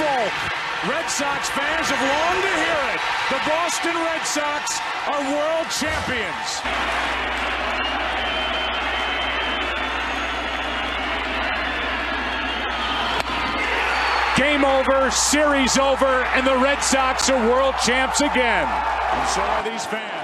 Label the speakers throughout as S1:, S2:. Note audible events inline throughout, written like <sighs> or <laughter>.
S1: Red Sox fans have longed to hear it. The Boston Red Sox are world champions. Game over, series over, and the Red Sox are world champs again. And so are these fans.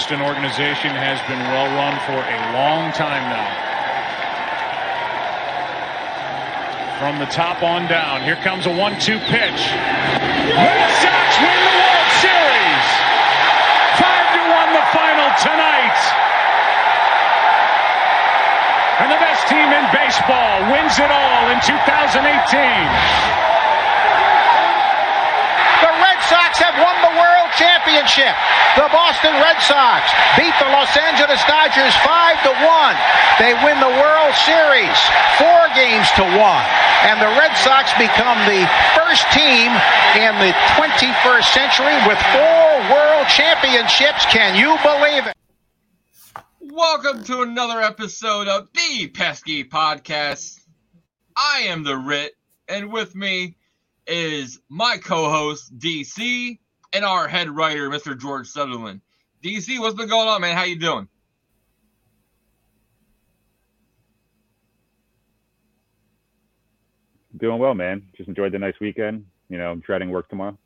S2: Boston organization has been well run for a long time now. From the top on down, here comes a one-two pitch. Red Sox win the World Series. Five to one, the final tonight. And the best team in baseball wins it all in 2018.
S3: The Red Sox have won the World Championship. The Boston Red Sox beat the Los Angeles Dodgers 5 to 1. They win the World Series 4 games to 1. And the Red Sox become the first team in the 21st century with four World Championships. Can you believe it?
S4: Welcome to another episode of the Pesky Podcast. I am the Ritt, and with me is my co-host DC and our head writer, Mr. George Sutherland. DC, what's been going on, man? How you doing?
S5: Doing well, man. Just enjoyed the nice weekend. You know, I'm dreading work tomorrow.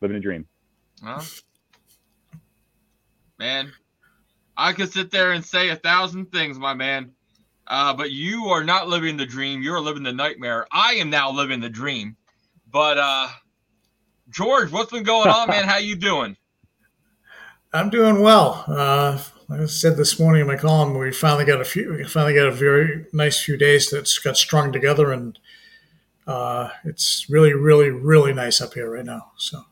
S5: Living a dream.
S4: Huh? Man, I could sit there and say a thousand things, my man. Uh, but you are not living the dream. You're living the nightmare. I am now living the dream. But uh, George, what's been going on, man? How you doing? <laughs>
S6: I'm doing well. Uh, like I said this morning in my column, we finally got a few. We finally got a very nice few days that's got strung together, and uh, it's really, really, really nice up here right now. So,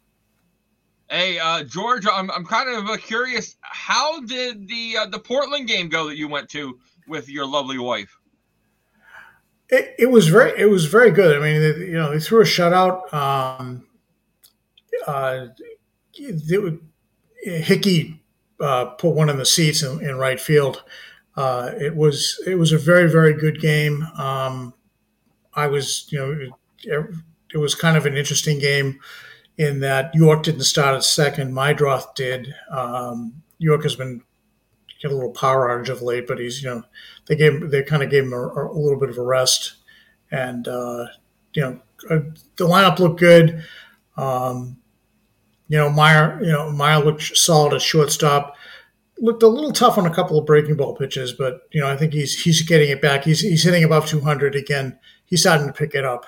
S4: Hey, uh, George, I'm, I'm kind of uh, curious. How did the uh, the Portland game go that you went to with your lovely wife?
S6: it, it was very, it was very good. I mean, they, you know, they threw a shutout. Um, uh, Hickey uh, put one in the seats in, in right field. Uh, it was it was a very very good game. Um, I was you know it, it was kind of an interesting game in that Yorke didn't start at second. Meidroth did. Um, Yorke has been get a little power outage of late, but he's you know they gave they kind of gave him a, a little bit of a rest, and uh, you know uh, the lineup looked good. Um, you know Mayer, you know Mayer looked solid at shortstop. Looked a little tough on a couple of breaking ball pitches, but you know I think he's he's getting it back. He's he's hitting above 200 again. He's starting to pick it up.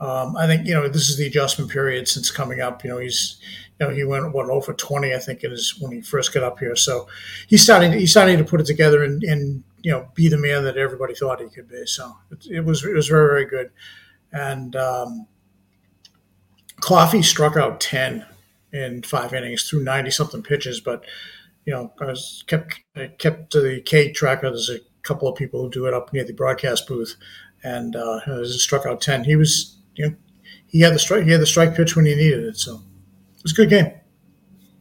S6: Um, I think you know this is the adjustment period since coming up. You know he's you know he went what over 20 I think it is when he first got up here. So he's starting he's starting to put it together and, and you know be the man that everybody thought he could be. So it, it was it was very very good. And um, Coffee struck out 10 in five innings through 90 something pitches, but you know I was kept I kept to the K tracker. There's a couple of people who do it up near the broadcast booth, and uh, struck out 10. He was you know, he had the strike he had the strike pitch when he needed it. So it was a good game.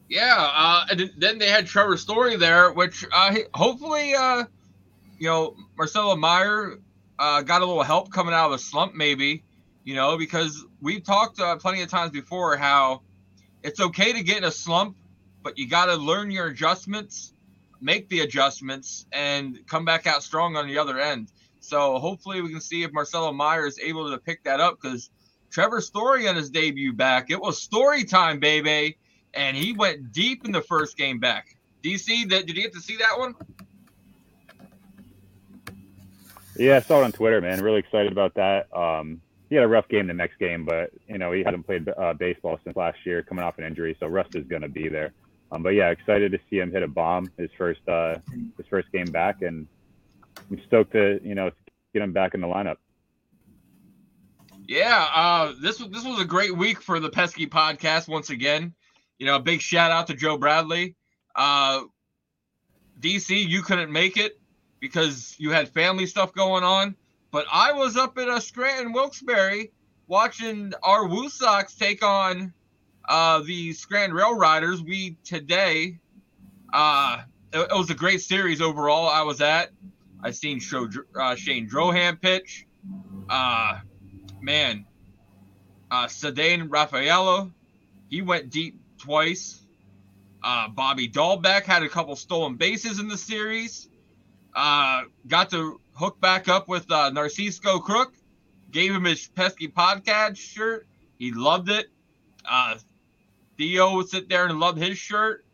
S4: Yeah, uh, and then they had Trevor Story there, which uh, hopefully, uh, you know, Marcelo Mayer uh, got a little help coming out of a slump, maybe, you know, because we've talked uh, plenty of times before how it's okay to get in a slump, but you got to learn your adjustments, make the adjustments, and come back out strong on the other end. So hopefully we can see if Marcelo Mayer is able to pick that up because Trevor Story on his debut back, it was story time, baby, and he went deep in the first game back. DC, that did you get to see that one?
S5: Yeah, I saw it on Twitter, man. Really excited about that. Um, he had a rough game the next game, but you know he hadn't played uh, baseball since last year, coming off an injury, so rust is going to be there. Um, but yeah, excited to see him hit a bomb his first uh, his first game back, and I'm stoked to you know get him back in the lineup.
S4: Yeah, uh, this was this was a great week for the Pesky Podcast once again. You know, a big shout out to Joe Bradley. Uh, DC, you couldn't make it because you had family stuff going on, but I was up at a Scranton Wilkes-Barre watching our Woo Sox take on uh, the Scranton Rail Riders, we today, uh, it, it, was a great series overall. I was at. I seen show, uh, Shane Drohan pitch. Uh, man, uh, Ceddanne Rafaela, he went deep twice. Uh, Bobby Dalbec had a couple stolen bases in the series. Uh, got to hook back up with uh, Narciso Crook. Gave him his pesky podcast shirt. He loved it. Uh, Theo would sit there and love his shirt.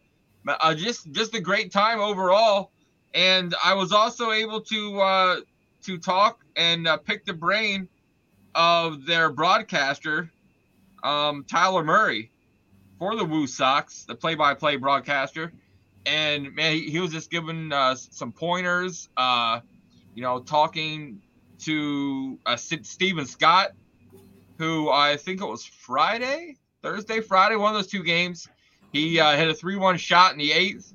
S4: Uh, just just a great time overall. And I was also able to uh, to talk and uh, pick the brain of their broadcaster, um, Tyler Murray, for the Woo Sox, the play-by-play broadcaster. And man, he, was just giving uh, some pointers. Uh, you know, talking to uh, Stephen Scott, who I think it was Friday Thursday, Friday, one of those two games. He uh, hit a 3 1 shot in the eighth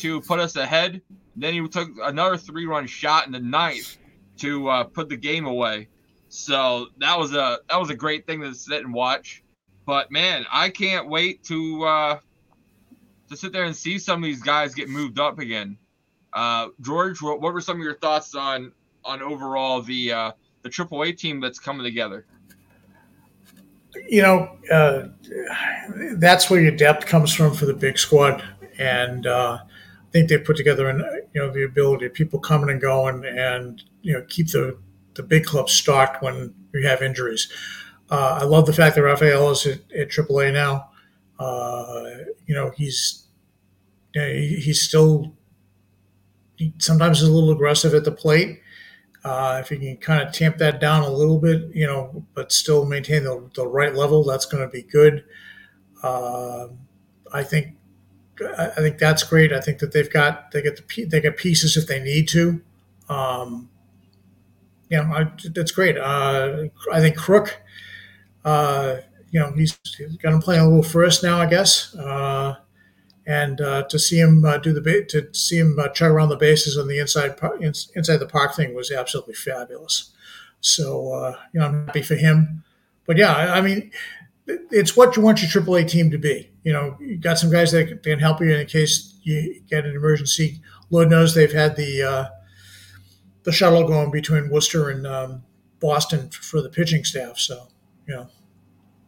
S4: to put us ahead. Then he took another 3 run shot in the ninth to uh, put the game away. So that was a that was a great thing to sit and watch. But man, I can't wait to uh, to sit there and see some of these guys get moved up again. Uh, George, what, what were some of your thoughts on on overall the uh, the AAA team that's coming together?
S6: you know, uh, that's where your depth comes from for the big squad, and uh, I think they put together, an, you know, the ability of people coming and going, and you know, keep the the big club stocked when you have injuries. Uh, I love the fact that Rafael is at, at AAA now. Uh, you know, he's you know, he, he's still he sometimes is a little aggressive at the plate. Uh, if you can kind of tamp that down a little bit, you know, but still maintain the, the right level, that's going to be good. Uh, I think I think that's great. I think that they've got they get the they get pieces if they need to. Um, you know, I, that's great. Uh, I think Crook, uh, you know, he's, he's got him playing a little first now, I guess. Uh, and uh, to see him uh, do the to see him uh, chug around the bases on the inside inside the park thing was absolutely fabulous. So uh, you know, I'm happy for him. But yeah, I mean, it's what you want your AAA team to be. You know, you got some guys that can help you in case you get an emergency. Lord knows they've had the uh, the shuttle going between Worcester and um, Boston for the pitching staff. So you know,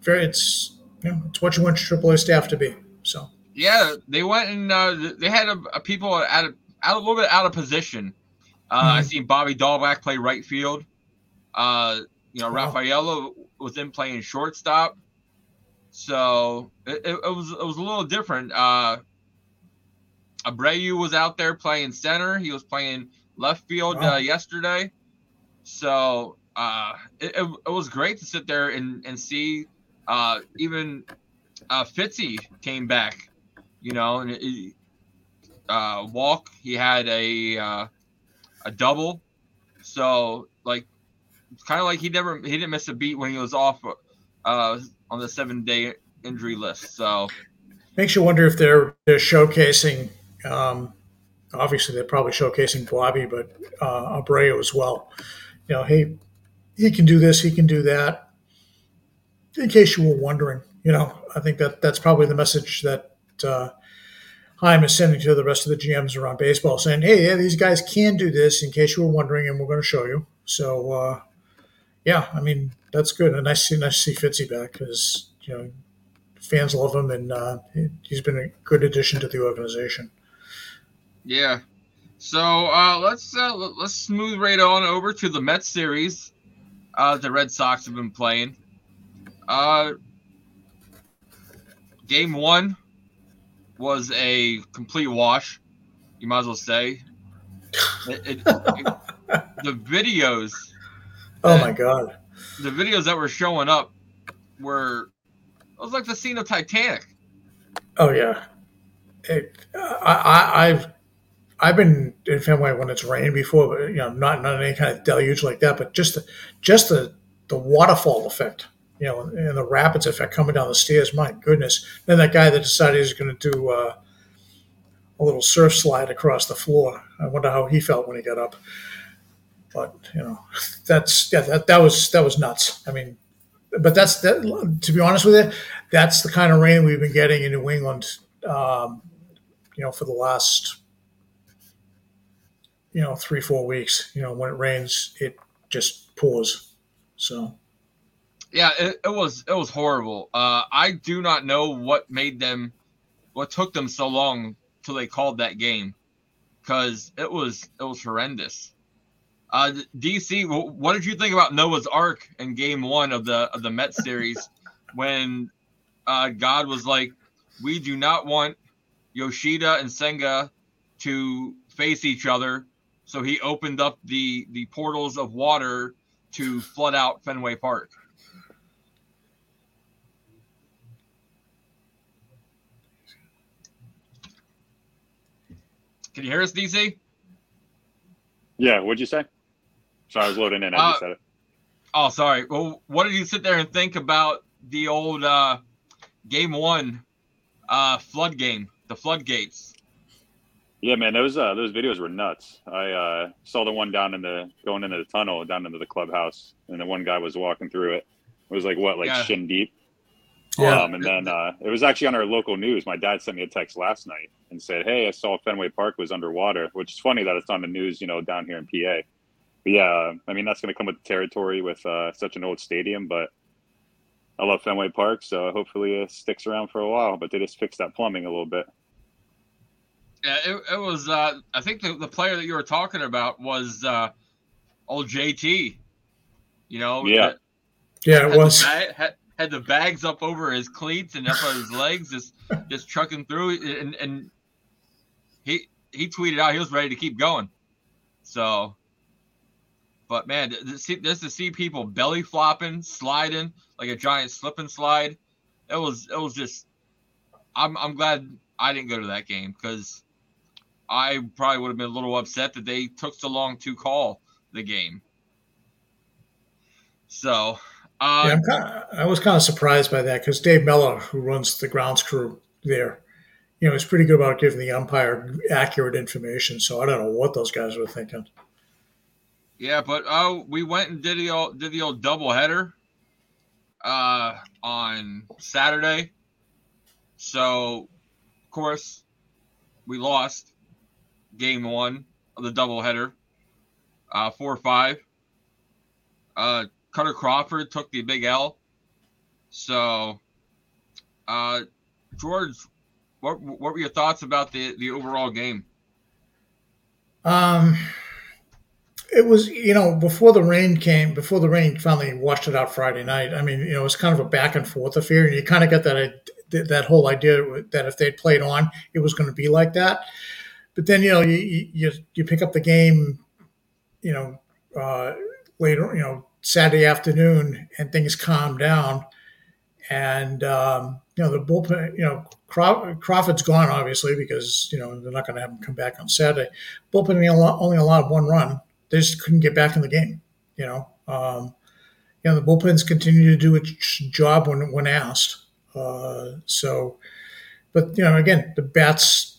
S6: very it's you know, it's what you want your AAA staff to be. So.
S4: Yeah, they went and uh, they had a, a people out of out a little bit out of position. Uh, mm-hmm. I seen Bobby Dalbec play right field. Uh, you know, wow. Was in playing shortstop. So it, it, it, was it was a little different. Uh, Abreu was out there playing center. He was playing left field wow. uh, yesterday. So uh, it, it, it, was great to sit there and, and see uh, even uh, Fitzy came back you know, and it, uh, walk he had a uh, a double, so like kind of like he never he didn't miss a beat when he was off uh, on the seven day injury list. So
S6: makes you wonder if they're they're showcasing. Um, obviously, they're probably showcasing Bobby, but uh, Abreu as well. You know, hey, he can do this, he can do that. In case you were wondering, you know, I think that that's probably the message that uh, is sending to the rest of the GMs around baseball, saying, "Hey, yeah, these guys can do this. In case you were wondering, and we're going to show you." So, uh, yeah, I mean that's good, and to see, nice to see Fitzy back because you know fans love him, and uh, he's been a good addition to the organization.
S4: Yeah. So uh, let's uh, let's move right on over to the Mets series. Uh, the Red Sox have been playing. Uh, game one was a complete wash. You might as well say. It, it, it, <laughs> the videos.
S6: Oh my god!
S4: The videos that were showing up were it was like the scene of Titanic.
S6: Oh yeah, it, I, have I've been in Fenway when it's rained before, but you know, not not any kind of deluge like that, but just the just the the waterfall effect you know, and the rapids effect coming down the stairs. My goodness! Then that guy that decided he was going to do uh, a little surf slide across the floor. I wonder how he felt when he got up. But you know, <laughs> that's yeah, that, that was that was nuts. I mean, but that's that. To be honest with you, that's the kind of rain we've been getting in New England. Um, you know, for the last you know three four weeks. You know, when it rains, it just pours. So.
S4: Yeah, it, it was it was horrible. Uh, I do not know what made them, what took them so long till they called that game, because it was it was horrendous. Uh, DC, what did you think about Noah's Ark in Game One of the of the Met <laughs> series when uh, God was like, "We do not want Yoshida and Senga to face each other," so he opened up the the portals of water to flood out Fenway Park. Can you hear us, DC?
S5: Yeah, what'd you say? Sorry, I was loading in. I just
S4: Uh,
S5: said it.
S4: Oh, sorry. Well, what did you sit there and think about the old uh, game one uh, flood game, the floodgates?
S5: Yeah, man, those uh, those videos were nuts. I uh, saw the one down in the going into the tunnel, down into the clubhouse, and the one guy was walking through it. It was like what, like
S4: Yeah.
S5: shin deep.
S6: Yeah.
S5: Um, and then uh, it was actually on our local news. My dad sent me a text last night and said, "Hey, I saw Fenway Park was underwater," which is funny that it's on the news, you know, down here in PA. But yeah, I mean that's going to come with the territory with uh, such an old stadium. But I love Fenway Park, so hopefully it sticks around for a while. But they just fixed that plumbing a little bit.
S4: Yeah, it, it was. Uh, I think the, the player that you were talking about was uh, old JT. You know,
S5: Yeah.
S4: that
S6: Yeah,
S4: had
S6: it was.
S4: The ba- had, had the bags up over his cleats and up on his legs, just just trucking through, and and he he tweeted out he was ready to keep going. So, but man, just to see people belly flopping, sliding like a giant slip and slide, it was it was just. I'm I'm glad I didn't go to that game because I probably would have been a little upset that they took so long to call the game. So, uh,
S6: Yeah, I'm kind I was kind of surprised by that because Dave Mellor, who runs the grounds crew there, you know, he's pretty good about giving the umpire accurate information. So I don't know what those guys were thinking.
S4: Yeah, but oh, we went and did the old, did the old double header uh, on Saturday. So, of course, we lost game one of the double header, uh, four five. Uh, Kutter Crawford took the big L. So, uh, George, what what were your thoughts about the the overall game?
S6: Um, it was you know before the rain came, before the rain finally washed it out Friday night. I mean, you know, it was kind of a back and forth affair, and you kind of get that that whole idea that if they'd played on, it was going to be like that. But then you know you you you pick up the game, you know, uh, later you know Saturday afternoon, and things calm down, and um, you know the bullpen, you know. Craw- Crawford's gone, obviously, because you know they're not going to have him come back on Saturday. Bullpen only allowed, one run. They just couldn't get back in the game. You know, um, you know the bullpens continue to do its job when when asked. Uh, so, but you know, again, the bats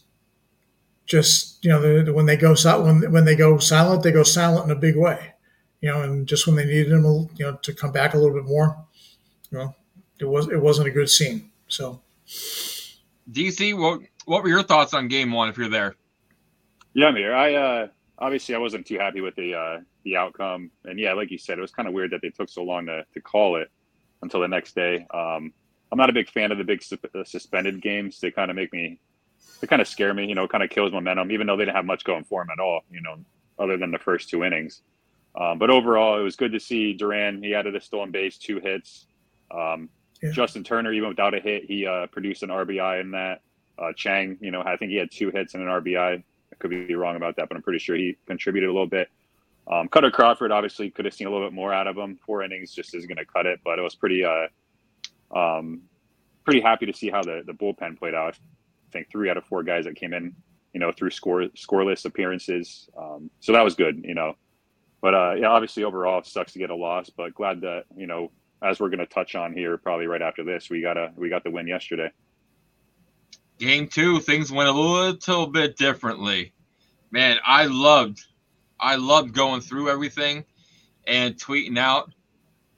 S6: just you know the, when they go si- when when they go silent, they go silent in a big way. You know, and just when they needed them, you know, to come back a little bit more, you know, it was it wasn't a good scene. So.
S4: DC, what what were your thoughts on game one? If you're there,
S5: Yeah, I'm here. I uh, obviously I wasn't too happy with the uh, the outcome, and yeah, like you said, it was kind of weird that they took so long to, to call it until the next day. Um, I'm not a big fan of the big su- uh, suspended games. They kind of make me, they kind of scare me. You know, kind of kills momentum, even though they didn't have much going for them at all. You know, other than the first two innings. Um, but overall, it was good to see Duran. He added a stolen base, two hits. Um,
S6: Yeah.
S5: Justin Turner, even without a hit, he uh, produced an RBI in that. Uh, Chang, you know, I think he had two hits and an RBI. I could be wrong about that, but I'm pretty sure he contributed a little bit. Um, Kutter Crawford obviously could have seen a little bit more out of him. Four innings just isn't going to cut it, but it was pretty, uh, um, pretty happy to see how the, the bullpen played out. I think three out of four guys that came in, you know, through score scoreless appearances. Um, so that was good, you know. But uh, yeah, obviously overall it sucks to get a loss, but glad that you know, as we're going to touch on here probably right after this, we got a we got the win yesterday.
S4: game two, things went a little bit differently. Man, I loved, I loved going through everything and tweeting out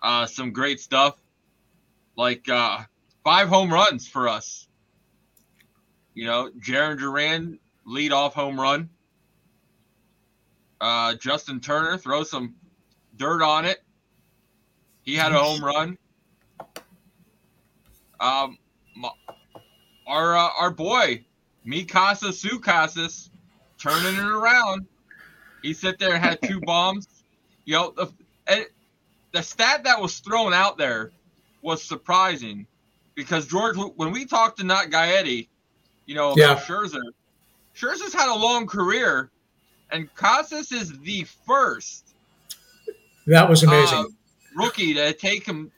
S4: uh, some great stuff. like uh, five home runs for us. You know, Jarren Duran lead off home run. Uh, Justin Turner throw some dirt on it. He had a home run. Um, our uh, our boy, Mi Casas Su Casas, turning it around. He sit there and had two <laughs> bombs. You know, the, the stat that was thrown out there was surprising because George, when we talked to Not Gaetti, you know, about yeah. Scherzer, Scherzer's had a long career, and Casas is the first.
S6: That was amazing.
S4: Uh, rookie to take him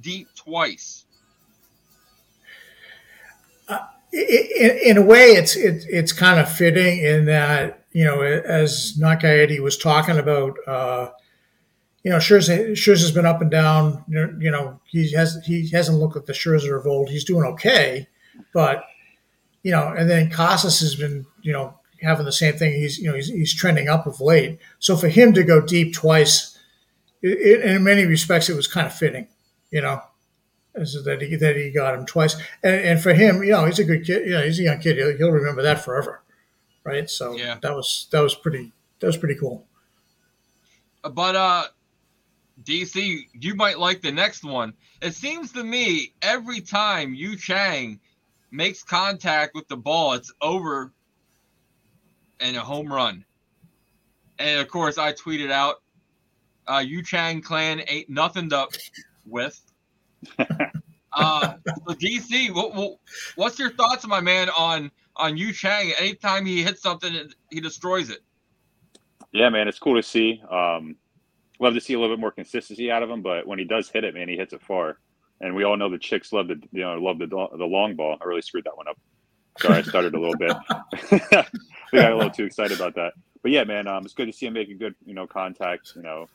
S4: deep twice.
S6: Uh, in, in, a way, it's it, it's kind of fitting in that you know, as Gaetti was talking about, uh, you know, Scherzer, Scherzer's been up and down. You know, he has he hasn't looked like the Scherzer of old. He's doing okay, but you know, and then Casas has been, you know, having the same thing. He's you know he's, he's trending up of late. So for him to go deep twice, it, it, in many respects, it was kind of fitting. You know, that he that he got him twice, and and for him, you know, he's a good kid. You know, he's a young kid. He'll, he'll remember that forever, right? So yeah. that was that was pretty that was pretty cool.
S4: But uh, DC, you might like the next one. It seems to me every time Yu Chang makes contact with the ball, it's over and a home run. And of course, I tweeted out, uh, Yu Chang clan ain't nothing to with. <laughs> uh, so DC, what, what, what's your thoughts, my man, on on Yu Chang? Anytime he hits something, he destroys it.
S5: Yeah, man, it's cool to see. Um, love to see a little bit more consistency out of him, but when he does hit it, man, he hits it far. And we all know the chicks love the you know love the the long ball. I really screwed that one up. Sorry, I started a little bit. <laughs> <laughs> we got a little too excited about that. But yeah, man, um, it's good to see him making good you know contact. You know,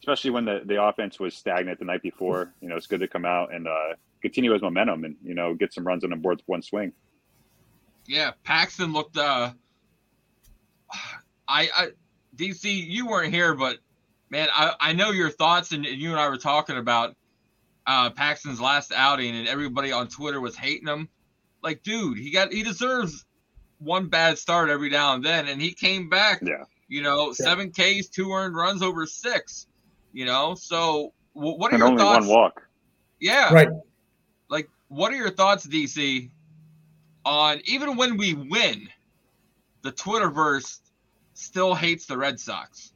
S5: especially when the the offense was stagnant the night before. You know, it's good to come out and uh, continue his momentum and you know get some runs on the board with one swing.
S4: Yeah, Paxton looked. uh I, I DC, you weren't here, but man, I, I know your thoughts, and you and I were talking about uh, Paxton's last outing, and everybody on Twitter was hating him. Like, dude, he got he deserves one bad start every now and then, and he came back.
S5: Yeah.
S4: You know, yeah. seven Ks, two earned runs over six. You know, so what are
S5: and
S4: your
S5: only
S4: thoughts?
S5: one walk.
S4: Yeah.
S6: Right.
S4: Like, what are your thoughts, DC, on even when we win, the Twitterverse still hates the Red Sox?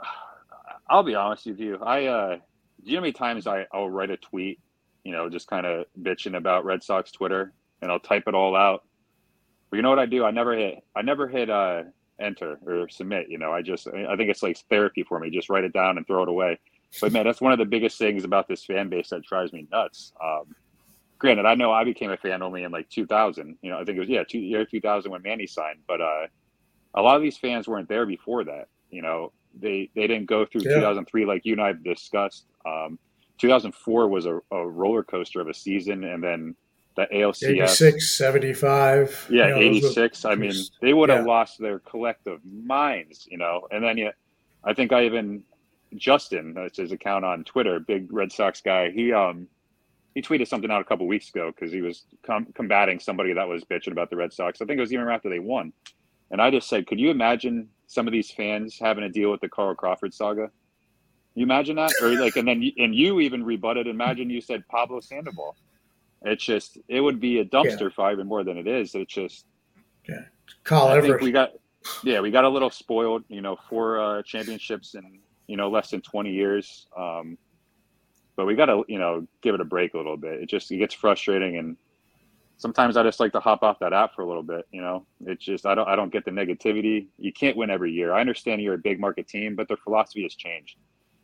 S4: <sighs>
S5: I'll be honest with you. I uh do you know how many times I, I'll write a tweet, you know, just kind of bitching about Red Sox Twitter and I'll type it all out. But you know what I do? I never hit I never hit uh enter or submit, you know. I just I think it's like therapy for me. Just write it down and throw it away. But man, that's one of the biggest things about this fan base that drives me nuts. Um, granted, I know I became a fan only in like 2000. You know, I think it was yeah, two, year 2000 when Manny signed. But uh, a lot of these fans weren't there before that. You know, they they didn't go through yeah. 2003 like you and I discussed. Um, 2004 was a, a, roller coaster of a season, and then the ALCS
S6: 86, 75.
S5: Yeah, you know, 86. I mean, they would have yeah. lost their collective minds, you know. And then yeah, I think I even Justin, that's his account on Twitter, big Red Sox guy. He um he tweeted something out a couple weeks ago because he was com- combating somebody that was bitching about the Red Sox. I think it was even after they won. And I just said, could you imagine some of these fans having to deal with the Carl Crawford saga? You imagine that, or like, and then and you even rebutted. Imagine you said Pablo Sandoval. It's just it would be a dumpster yeah. fire even more than it is. It's just
S6: yeah. Call I
S5: we got yeah we got a little spoiled. You know, four uh, championships in you know less than twenty years. Um, but we got to you know give it a break a little bit. It just it gets frustrating and sometimes I just like to hop off that app for a little bit. You know, it's just I don't I don't get the negativity. You can't win every year. I understand you're a big market team, but their philosophy has changed.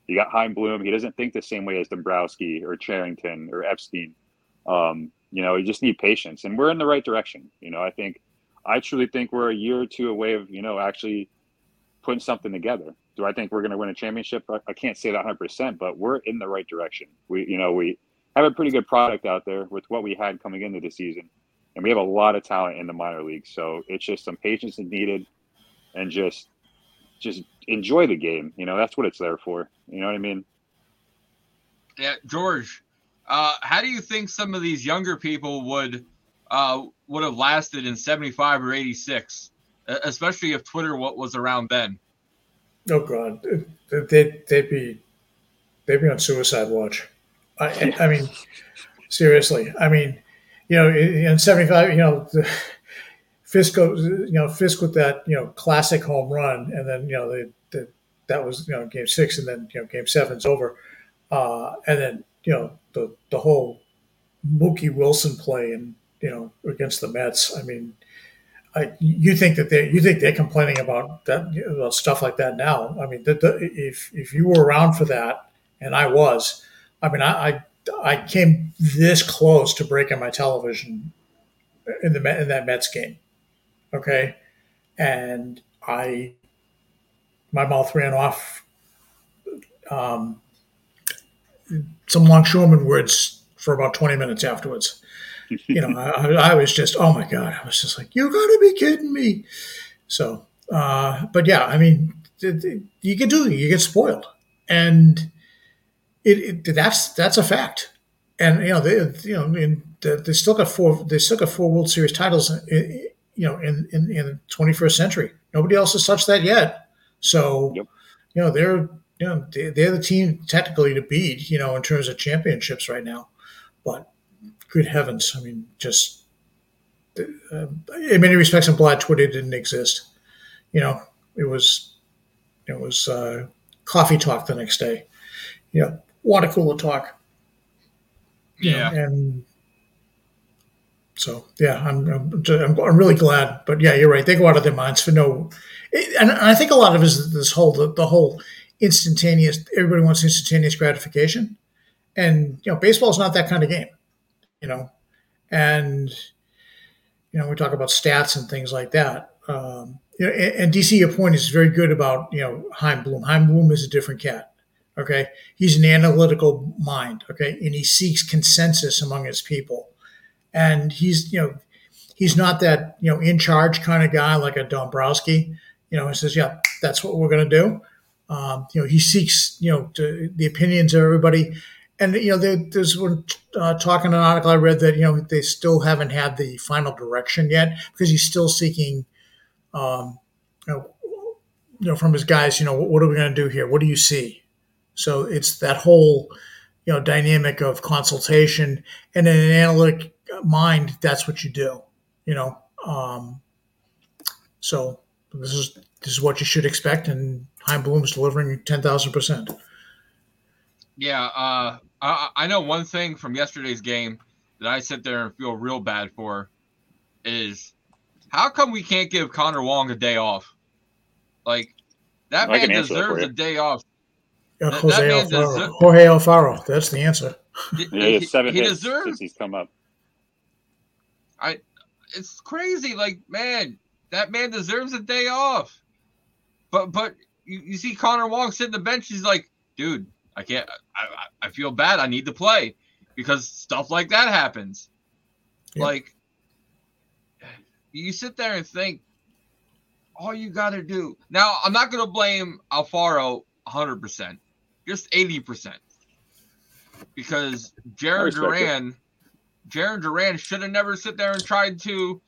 S5: You got Chaim Bloom. He doesn't think the same way as Dombrowski or Cherington or Epstein. Um, you know, you just need patience, and we're in the right direction. You know, I think I truly think we're a year or two away of you know actually putting something together. Do I think we're going to win a championship? I, I can't say that 100, percent but we're in the right direction. We, you know, we have a pretty good product out there with what we had coming into the season, and we have a lot of talent in the minor leagues. So it's just some patience is needed, and just just enjoy the game. You know, that's what it's there for. You know what I mean?
S4: Yeah, George. Uh, how do you think some of these younger people would uh, would have lasted in 75 or 86, especially if Twitter what was around then?
S6: Oh God, they'd, they'd be they'd be on suicide watch. I, I mean, seriously. I mean, you know, in '75, you know, the, Fisk, you know, Fisk with that you know classic home run, and then you know the, the that was you know game six, and then you know game seven's over, uh, and then you know the the whole Mookie Wilson play and you know against the Mets. I mean, I, you think that they you think they're complaining about that about stuff like that now? I mean, the, the, if if you were around for that, and I was, I mean, I, I I came this close to breaking my television in the in that Mets game. Okay, and I my mouth ran off um, some longshoreman words for about twenty minutes afterwards. You know, <laughs> I, I, was just oh my god, I was just like, you got to be kidding me. So, uh, but yeah, I mean, you can do you get spoiled, and it, it, that's that's a fact. And you know they you know in the, they still got four they still got four World Series titles. In, you know in, in, in the 21st century, nobody else has touched that yet. So yep. you know they're you know they're the team technically to beat. You know in terms of championships right now, but good heavens, I mean just. Uh, in many respects, I'm glad Twitter didn't exist. You know, it was it was uh, coffee talk the next day. You know, water cooler talk.
S4: Yeah.
S6: Know, and so yeah, I'm, I'm, I'm really glad. But yeah, you're right. They go out of their minds for no, and I think a lot of it is this whole the, the whole instantaneous. Everybody wants instantaneous gratification, and you know, baseball is not that kind of game. You know, and you know, we talk about stats and things like that. Um, you know, and, and DC, your point is very good about you know Chaim Bloom. Chaim Bloom is a different cat. Okay. He's an analytical mind. Okay. And he seeks consensus among his people. And he's, you know, he's not that, you know, in charge kind of guy like a Dombrowski. You know, he says, yeah, that's what we're going to do. Um, you know, he seeks, you know, to, the opinions of everybody. And, you know, there, there's one uh, talking an article I read that, you know, they still haven't had the final direction yet because he's still seeking, um, you know, you know, from his guys, you know, what, what are we going to do here? What do you see? So it's that whole, you know, dynamic of consultation and in an analytic mind, that's what you do, you know. Um, so this is this is what you should expect, and Chaim Bloom is delivering ten thousand percent.
S4: Yeah, uh, I, I know one thing from yesterday's game that I sit there and feel real bad for is how come we can't give Connor Wong a day off? Like that I man deserves a day off
S6: yeah, Jose, Alfaro. Jorge Alfaro. That's the answer.
S5: yeah, he, seven he hits deserves, since he's come up.
S4: I, it's crazy. Like, man, that man deserves a day off. But but you, you see Connor Wong sitting the bench. He's like, dude, I can't. I, I feel bad. I need to play because stuff like that happens. Yeah. Like, you sit there and think, all you got to do. Now, I'm not going to blame Alfaro 100% just 80%. Because Jarren Duran, Jarren Duran should have never sit there and tried to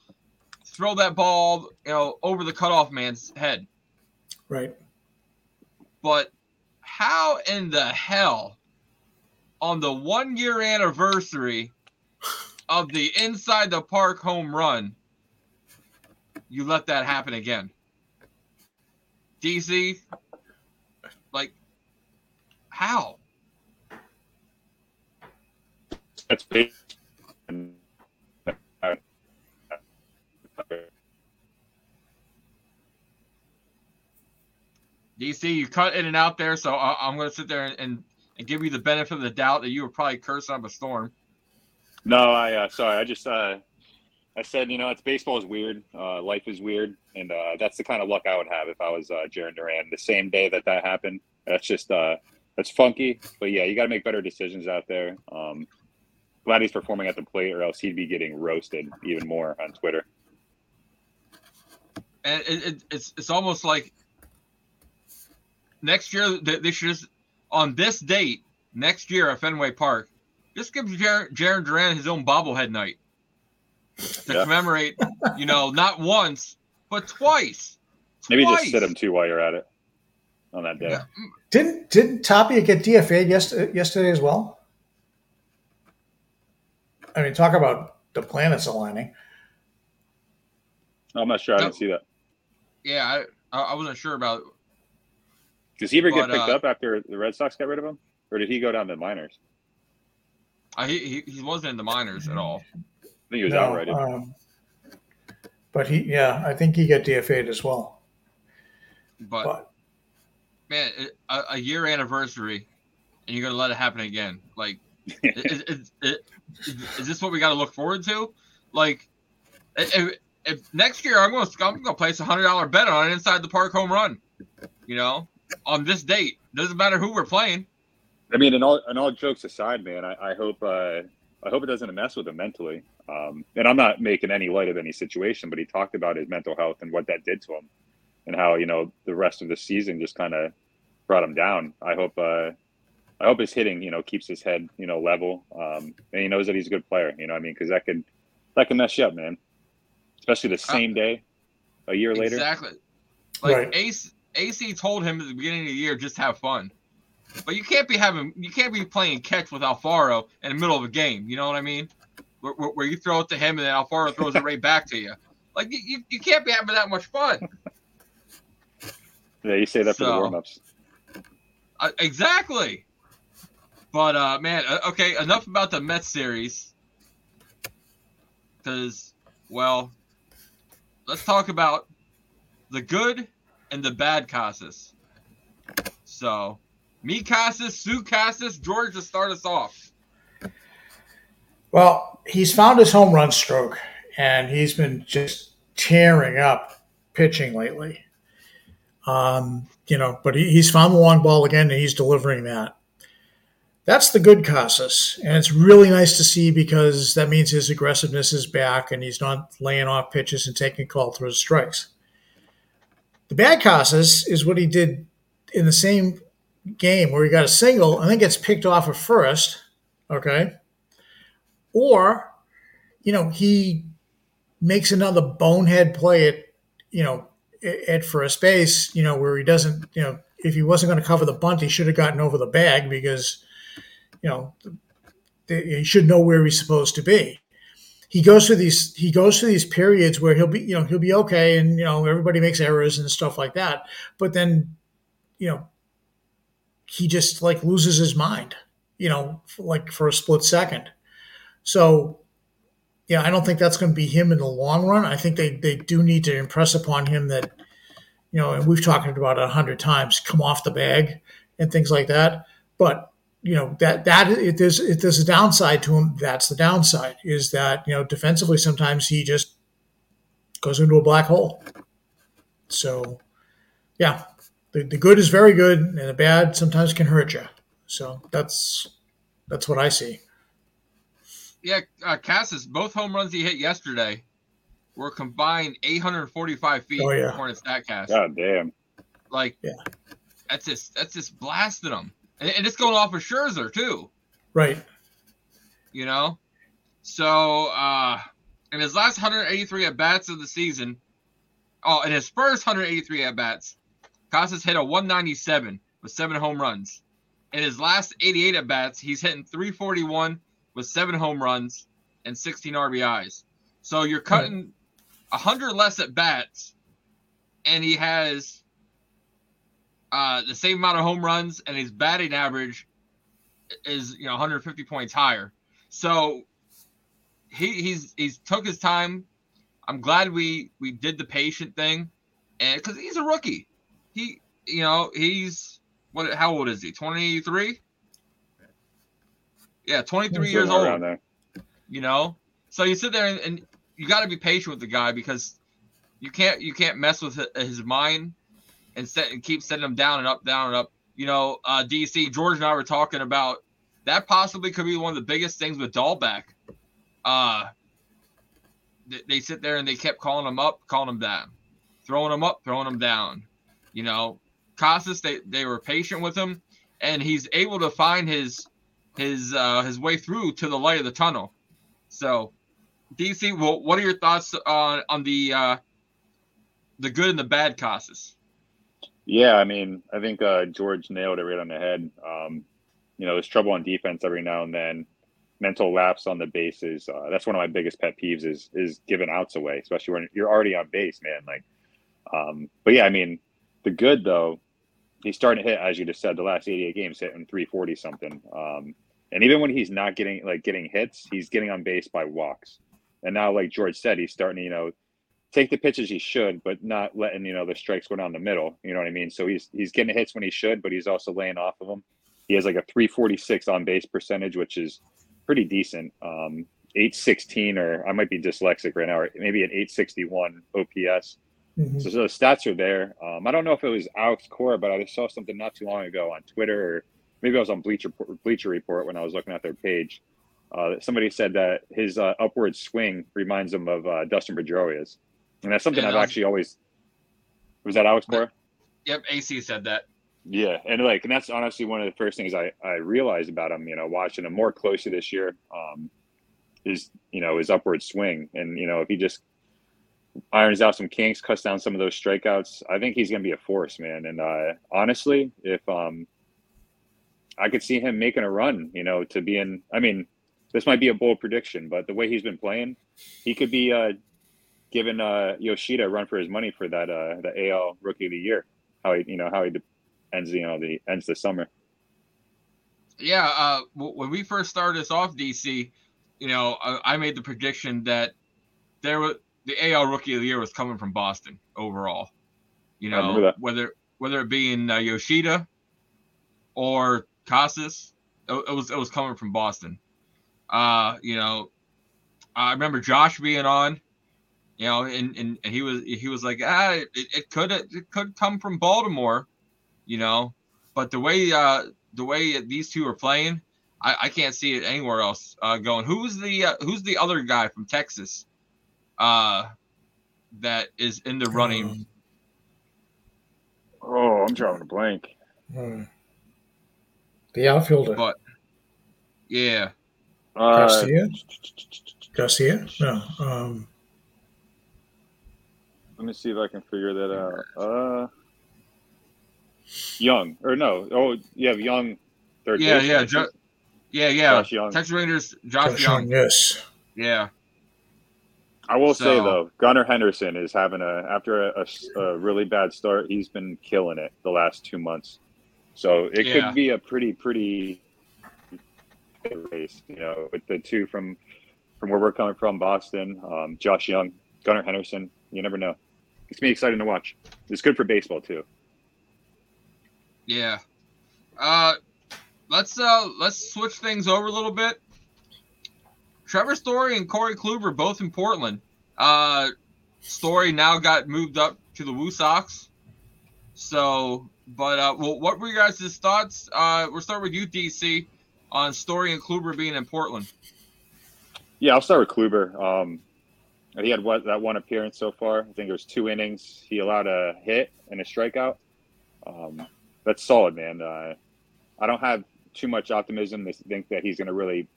S4: throw that ball, you know, over the cutoff man's head.
S6: Right.
S4: But how in the hell on the one year anniversary of the inside the park home run you let that happen again? DC, like how?
S5: That's
S4: DC, you cut in and out there, so I, am going to sit there and, and, give you the benefit of the doubt that you were probably cursing up a storm.
S5: No, I uh, sorry, I just uh, I said you know it's baseball is weird, uh, life is weird, and uh, that's the kind of luck I would have if I was uh, Jarren Duran. The same day that that happened, that's just uh, that's funky. But yeah, you got to make better decisions out there. Um, glad he's performing at the plate, or else he'd be getting roasted even more on Twitter.
S4: And it, it, it's it's almost like next year they, they should just on this date next year at Fenway Park, just give Jarren, Jarren Duran his own bobblehead night to
S5: Yeah.
S4: commemorate. You know, <laughs> not once but twice.
S5: Maybe
S4: Twice.
S5: just sit him too while you're at it on that day.
S4: Yeah.
S6: Didn't didn't Tapia get DFA'd yesterday, yesterday as well? I mean, talk about the planets aligning.
S5: I'm not sure. I
S4: Nope.
S5: didn't see that.
S4: Yeah, I, I wasn't sure about.
S5: Does he ever get
S4: But,
S5: picked
S4: uh,
S5: up after the Red Sox got rid of him, or did he go down to the minors?
S4: Uh, he, he he wasn't in the minors at all.
S5: I think he was
S6: No,
S5: outrighted.
S6: um, but he, yeah, I think he got DFA'd as well.
S4: But
S6: But
S4: man, a, a year anniversary, and you're gonna let it happen again. Like, <laughs> is, is, is, is this what we got to look forward to? Like, if, if next year I'm gonna I'm gonna place a hundred dollar bet on an inside the park home run, you know, on this date. Doesn't matter who we're playing.
S5: I mean, and all and all jokes aside, man, I, I hope uh, I hope it doesn't mess with him mentally. Um, and I'm not making any light of any situation, but he talked about his mental health and what that did to him, and how you know the rest of the season just kind of brought him down. I hope uh, I hope his hitting, you know, keeps his head, you know, level, um, and he knows that he's a good player. You know, what I mean, because that could that can mess you up, man. Especially the same day, a year later.
S4: Exactly. Like
S6: Right.
S4: Ace AC told him at the beginning of the year, just have fun. But you can't be having you can't be playing catch with Alfaro in the middle of a game. You know what I mean? Where, where, you throw it to him and then Alfaro throws it right back to you. Like you, you, can't be having that much fun.
S5: Yeah, you say that for the
S4: So-
S5: warm ups.
S4: Uh, exactly. But uh, man, uh, okay, enough about the Mets series. Because, well, let's talk about the good and the bad Casas. So, me Casas, Su Casas, George to start us off.
S6: well, he's found his home run stroke, and he's been just tearing up pitching lately. Um, you know, but he, he's found the long ball again, and he's delivering that. That's the good Casas, and it's really nice to see because that means his aggressiveness is back, and he's not laying off pitches and taking call through strikes. The bad Casas is what he did in the same game where he got a single and then gets picked off at first. Okay. Or, you know, he makes another bonehead play at, you know, at- first base, you know, where he doesn't, you know, if he wasn't going to cover the bunt, he should have gotten over the bag because, you know, he should know where he's supposed to be. He goes through these. He goes through these periods where he'll be, you know, he'll be okay, and you know, everybody makes errors and stuff like that. But then, you know, he just like loses his mind, you know, like for a split second. So, yeah, I don't think that's going to be him in the long run. I think they, they do need to impress upon him that, you know, and we've talked about it a hundred times, come off the bag and things like that. But you know that that if there's if there's a downside to him, that's the downside. Is that you know defensively sometimes he just goes into a black hole. So, yeah, the, the good is very good, and the bad sometimes can hurt you. So that's that's what I see.
S4: Yeah, uh, Casas, both home runs he hit yesterday were combined 845 feet
S6: Oh, yeah.
S4: according to StatCast.
S5: God damn.
S4: Like,
S6: Yeah.
S4: that's just that's just blasting him, and, and it's going off of Scherzer too.
S6: Right.
S4: You know, so uh, in his last 183 at bats of the season, oh, in his first 183 at bats, Casas hit a 197 with seven home runs. In his last 88 at bats, he's hitting 341 with seven home runs and 16 RBIs. So you're cutting 100 less at bats, and he has uh, the same amount of home runs, and his batting average is you know 150 points higher. So he he's he's took his time. I'm glad we we did the patient thing, and because he's a rookie, he you know he's what how old is he? 23. Yeah, 23 years old you know so you sit there and, and you got to be patient with the guy because you can't you can't mess with his mind and set and keep setting them down and up down and up you know uh dc george and i were talking about that possibly could be one of the biggest things with Dalbec. uh they, they sit there and they kept calling him up calling him down throwing him up throwing him down you know Casas, they, they were patient with him and he's able to find his his uh, his way through to the light of the tunnel. So, DC, well, what are your thoughts on on the uh, the good and the bad Casas?
S5: Yeah, I mean, I think uh, George nailed it right on the head. Um, you know, there's trouble on defense every now and then. Mental lapse on the bases. Uh, that's one of my biggest pet peeves is is giving outs away, especially when you're already on base, man. Like, um, but yeah, I mean, the good though, he's starting to hit as you just said. The last 88 games hitting 340 something. Um, and even when he's not getting like getting hits, he's getting on base by walks. And now, like George said, he's starting to you know take the pitches he should, but not letting you know the strikes go down the middle. You know what I mean? So he's he's getting hits when he should, but he's also laying off of them. He has like a 346 on base percentage, which is pretty decent. Um, 816, or I might be dyslexic right now, or maybe an 861 OPS. Mm-hmm. So, so, the stats are there. Um, I don't know if it was Alex Cora, but I saw something not too long ago on Twitter, or maybe I was on Bleacher Bleacher Report when I was looking at their page. Uh, somebody said that his uh, upward swing reminds him of uh, Dustin Pedroia's. And that's something yeah, I've actually always. Was that Alex Cora?
S4: Yep, AC said that.
S5: Yeah, and like, and that's honestly one of the first things I I realized about him. You know, watching him more closely this year, um, is you know his upward swing, and you know if he just irons out some kinks, cuts down some of those strikeouts, I think he's going to be a force, man. And uh, honestly, if um, I could see him making a run, you know, to be in. I mean, this might be a bold prediction, but the way he's been playing, he could be uh, giving uh, Yoshida a run for his money for that uh, the AL Rookie of the Year. How he, you know, how he ends, you know, the ends the summer.
S4: Yeah, uh, when we first started this off, DC, you know, I, I made the prediction that there was the AL Rookie of the Year was coming from Boston overall. You know, whether whether it be in uh, Yoshida or Casas, it, it, was it was coming from Boston. Uh, you know, I remember Josh being on you know, and, and, and he was he was like, ah, it, it could it could come from Baltimore, you know, but the way uh the way these two are playing, I, I can't see it anywhere else uh, going. Who's the uh, who's the other guy from Texas, uh, that is in the running? Um,
S5: oh, I'm drawing a blank.
S6: Hmm. the outfielder.
S4: But yeah,
S6: uh, Garcia. Garcia? No. Um,
S5: let me see if I can figure that out. Uh, Jung or no? Oh, you have Jung.
S4: Third yeah, yeah, jo- yeah, yeah. Josh Jung. Texas Rangers, Josh, Josh Jung.
S6: Yes.
S4: Yeah.
S5: I will so, say though, Gunnar Henderson is having a after a, a, a, really bad start. He's been killing it the last two months, so it yeah. could be a pretty pretty race. You know, with the two from from where we're coming from, Boston, um, Josh Jung, Gunnar Henderson. You never know. It's gonna be exciting to watch. It's good for baseball too.
S4: Yeah. Uh, let's uh let's switch things over a little bit. Trevor Story and Corey Kluber both in Portland. Uh, Story now got moved up to the Woo Sox. So, but uh, well, what were your guys' thoughts? Uh, we'll start with you, DC, on Story and Kluber being in Portland.
S5: Yeah, I'll start with Kluber. Um, he had what that one appearance so far. I think it was two innings. He allowed a hit and a strikeout. Um, that's solid, man. Uh, I don't have too much optimism to think that he's going to really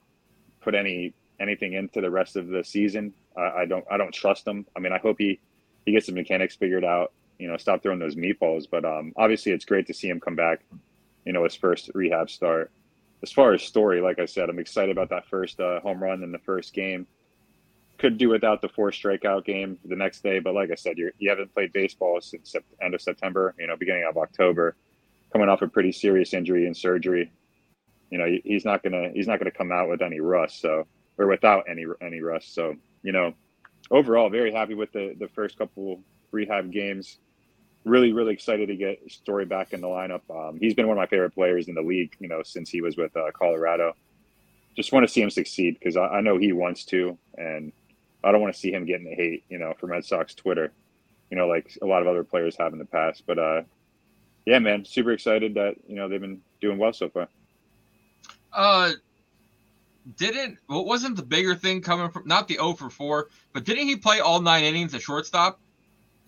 S5: put any anything into the rest of the season. Uh, I don't I don't trust him. I mean, I hope he he gets the mechanics figured out. You know, stop throwing those meatballs. But um, obviously, it's great to see him come back. You know, his first rehab start. As far as story, like I said, I'm excited about that first uh, home run in the first game could do without the four strikeout game the next day. But like I said, you're, you haven't played baseball since end of September, you know, beginning of October, coming off a pretty serious injury and surgery. You know, he's not gonna he's not gonna come out with any rust, so or without any any rust. So you know, overall, very happy with the the first couple rehab games. Really, really excited to get Story back in the lineup. Um, he's been one of my favorite players in the league, you know, since he was with uh, Colorado. Just want to see him succeed because I, I know he wants to, and I don't want to see him getting the hate, you know, from Red Sox Twitter, you know, like a lot of other players have in the past. But uh, yeah, man, super excited that you know they've been doing well so far.
S4: Uh, didn't what wasn't the bigger thing coming from not the 0 for 4, but didn't he play all nine innings at shortstop?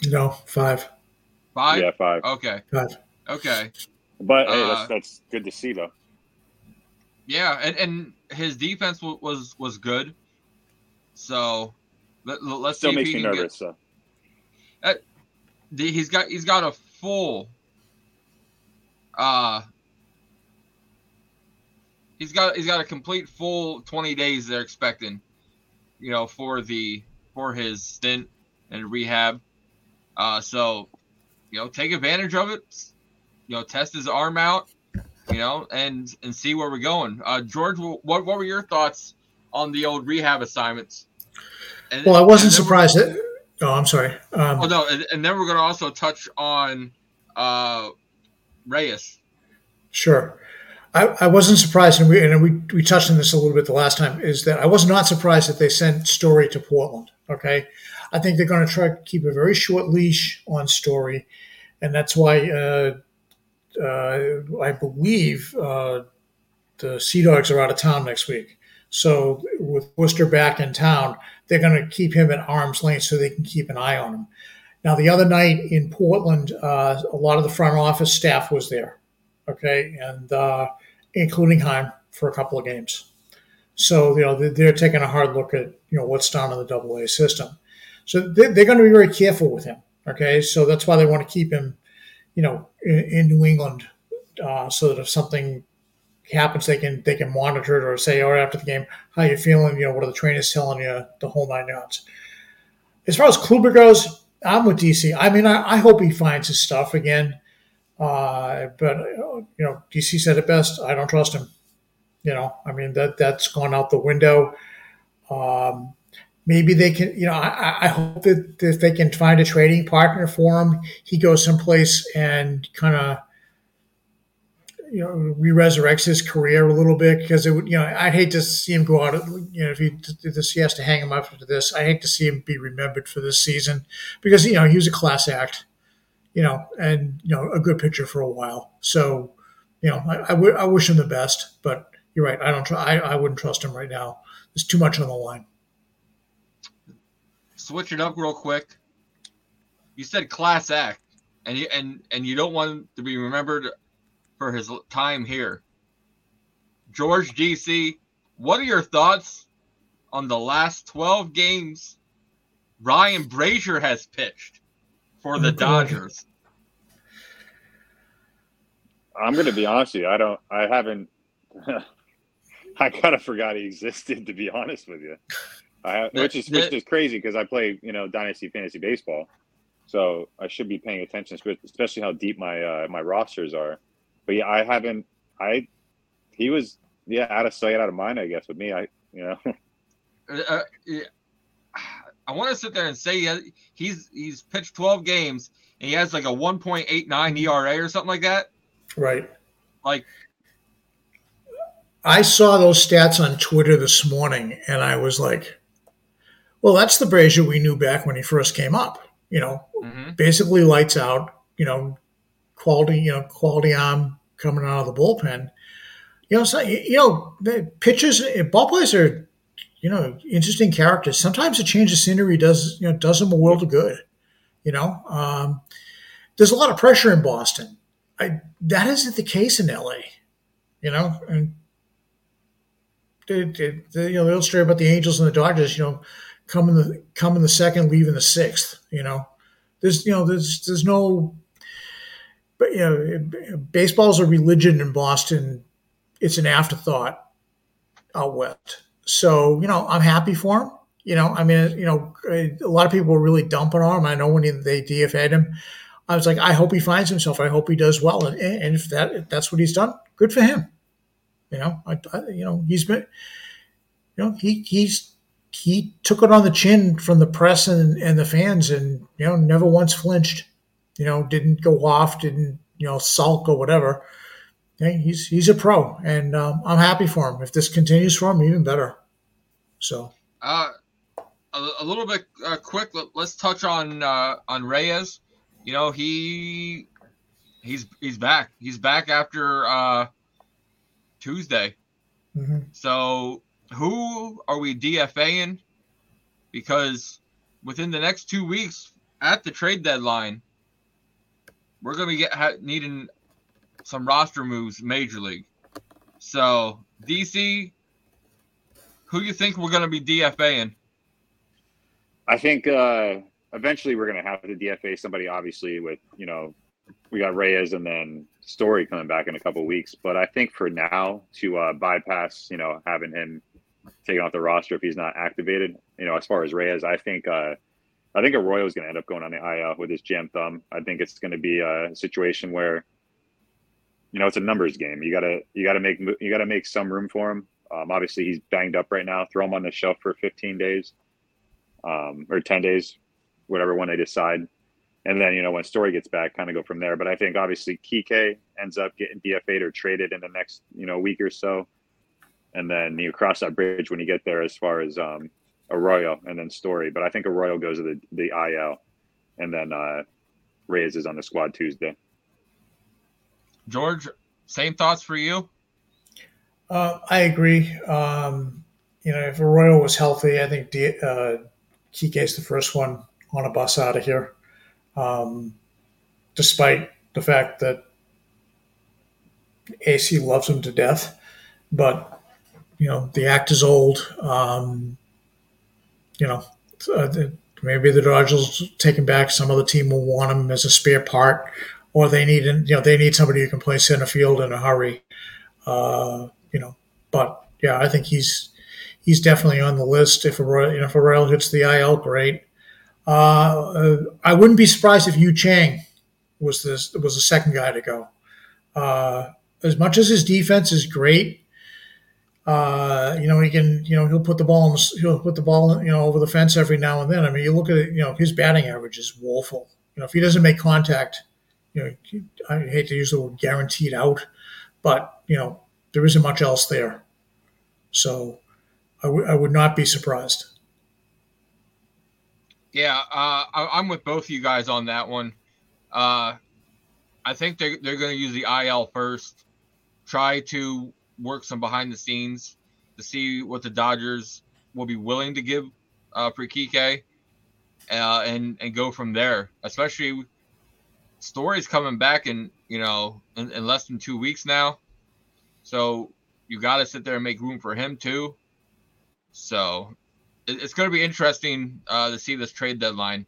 S6: No, five.
S4: Five?
S5: Yeah, five.
S4: Okay.
S6: Five.
S4: Okay.
S5: But hey, that's uh, that's good to see though.
S4: Yeah, and, and his defense was was good. So let, us
S5: still makes me nervous. Get, so.
S4: Uh, the, he's got he's got a full uh he's got he's got a complete full 20 days they're expecting you know for the for his stint and rehab. Uh so you know take advantage of it. You know test his arm out you know and and see where we're going. Uh george what what were your thoughts on the old rehab assignments
S6: and, well i wasn't surprised that oh i'm sorry
S4: um, oh no and, and then we're going to also touch on uh reyes
S6: sure I, I wasn't surprised, and we and we, we touched on this a little bit the last time. Is that I was not surprised that they sent Story to Portland. Okay, I think they're going to try to keep a very short leash on Story, and that's why uh, uh, I believe uh, the Sea Dogs are out of town next week. So with Worcester back in town, they're going to keep him at arm's length so they can keep an eye on him. Now, the other night in Portland, uh, a lot of the front office staff was there. Okay, and uh, including Chaim for a couple of games. So you know they're taking a hard look at you know what's done in the Double A system. So they're going to be very careful with him. Okay, so that's why they want to keep him, you know, in, New England, uh, so that if something happens, they can they can monitor it or say, or after the game, how you feeling? You know, what are the trainers telling you? The whole nine yards. As far as Kluber goes, I'm with DC. I mean, I, I hope he finds his stuff again. Uh, but you know, DC said it best. I don't trust him. You know, I mean that that's gone out the window. Um, maybe they can. You know, I, I hope that if they can find a trading partner for him, he goes someplace and kind of you know re-resurrects his career a little bit because it would you know I'd hate to see him go out you know if he this he has to hang him up to this I hate to see him be remembered for this season because you know he was a class act you know, and you know, a good pitcher for a while. So, you know, I, I, w- I wish him the best, but you're right. I don't. Tr- I I wouldn't trust him right now. There's too much on the line.
S4: Switch it up real quick. You said class act, and you and and you don't want to be remembered for his time here. George DC, what are your thoughts on the last 12 games Ryan Brasier has pitched? for the Dodgers?
S5: I'm going to be honest with you. I don't. I haven't. <laughs> I kind of forgot he existed. To be honest with you, I which is which is crazy because I play you know dynasty fantasy baseball, so I should be paying attention, especially how deep my uh, my rosters are. But yeah, I haven't. I he was yeah out of sight, out of mind. I guess with me, I you know. <laughs>
S4: Uh, uh yeah. I want to sit there and say he's he's pitched 12 games and he has like a 1.89 ERA or something like that.
S6: Right.
S4: Like
S6: I saw those stats on Twitter this morning and I was like, well, that's the Brasier we knew back when he first came up. You know, mm-hmm. basically lights out, you know, quality, you know, quality arm coming out of the bullpen. You know, so, you know, the pitchers, ball players are you know, interesting characters. Sometimes a change of scenery does, you know, does them a world of good. You know, um, there's a lot of pressure in Boston. I, that isn't the case in LA. You know, and the, the, the, you know the old story about the Angels and the Dodgers. You know, come in the come in the second, leave in the sixth. You know, there's you know there's there's no. But you know, baseball's a religion in Boston. It's an afterthought out west. So, you know, I'm happy for him. You know, I mean, you know, a lot of people were really dumping on him. I know when they DFA'd him, I was like, I hope he finds himself. I hope he does well. And, and if that if that's what he's done, good for him. You know, I, I, you know, he's been, you know, he he's he took it on the chin from the press and, and the fans, and you know, never once flinched. You know, didn't go off, didn't you know sulk or whatever hey, he's he's a pro, and um, I'm happy for him. If this continues for him, even better. So,
S4: uh, a, a little bit uh, quick. Let, us touch on uh, on Reyes. You know, he he's he's back. He's back after uh, Tuesday. Mm-hmm. So, who are we DFAing? Because within the next two weeks at the trade deadline, we're be get, ha, needing some roster moves major league. So DC, who you think we're to be DFAing?
S5: I think uh, eventually we're to have to DFA somebody. Obviously, with you know, we got Reyes and then Story coming back in a couple weeks. But I think for now to uh, bypass, you know, having him taken off the roster if he's not activated, you know, as far as Reyes, I think uh, I think Arroyo is going to end up going on the IL with his jam thumb. I think it's going to be a situation where, you know, it's a numbers game. You gotta you gotta make you gotta make some room for him. Um, obviously, he's banged up right now. Throw him on the shelf for 15 days, um, or 10 days, whatever one they decide. And then, you know, when Story gets back, kind of go from there. But I think obviously Kike ends up getting DFA'd or traded in the next, you know, week or so. And then you cross that bridge when you get there as far as um, Arroyo and then Story. But I think Arroyo goes to the, the IL and then uh, Reyes is on the squad Tuesday.
S4: George, same thoughts for you?
S6: Uh, I agree. Um, you know, if Arroyo was healthy, I think D- uh, Kike's the first one on a bus out of here um, despite the fact that AC loves him to death. But you know, the act is old. Um, you know, uh, maybe the Dodgers take him back. Some other team will want him as a spare part, or they need you know they need somebody who can play center field in a hurry. Uh, you know, but yeah, I think he's he's definitely on the list. If a you know, if Arroyo hits the IL, great. Uh, I wouldn't be surprised if Yu Chang was this was the second guy to go. Uh, as much as his defense is great, uh, you know he can you know he'll put the ball in, he'll put the ball you know over the fence every now and then. I mean, you look at it, you know his batting average is woeful. You know if he doesn't make contact, you know I hate to use the word guaranteed out, but you know there isn't much else there. So I, w- I would not be surprised.
S4: Yeah, uh, I, am with both of you guys on that one. Uh, I think they're, they're going to use the IL first, try to work some behind the scenes to see what the Dodgers will be willing to give uh, for Kike, uh, and and go from there. Especially Story's coming back in you know in, in less than two weeks now, so you got to sit there and make room for him too. So it's going to be interesting uh, to see this trade deadline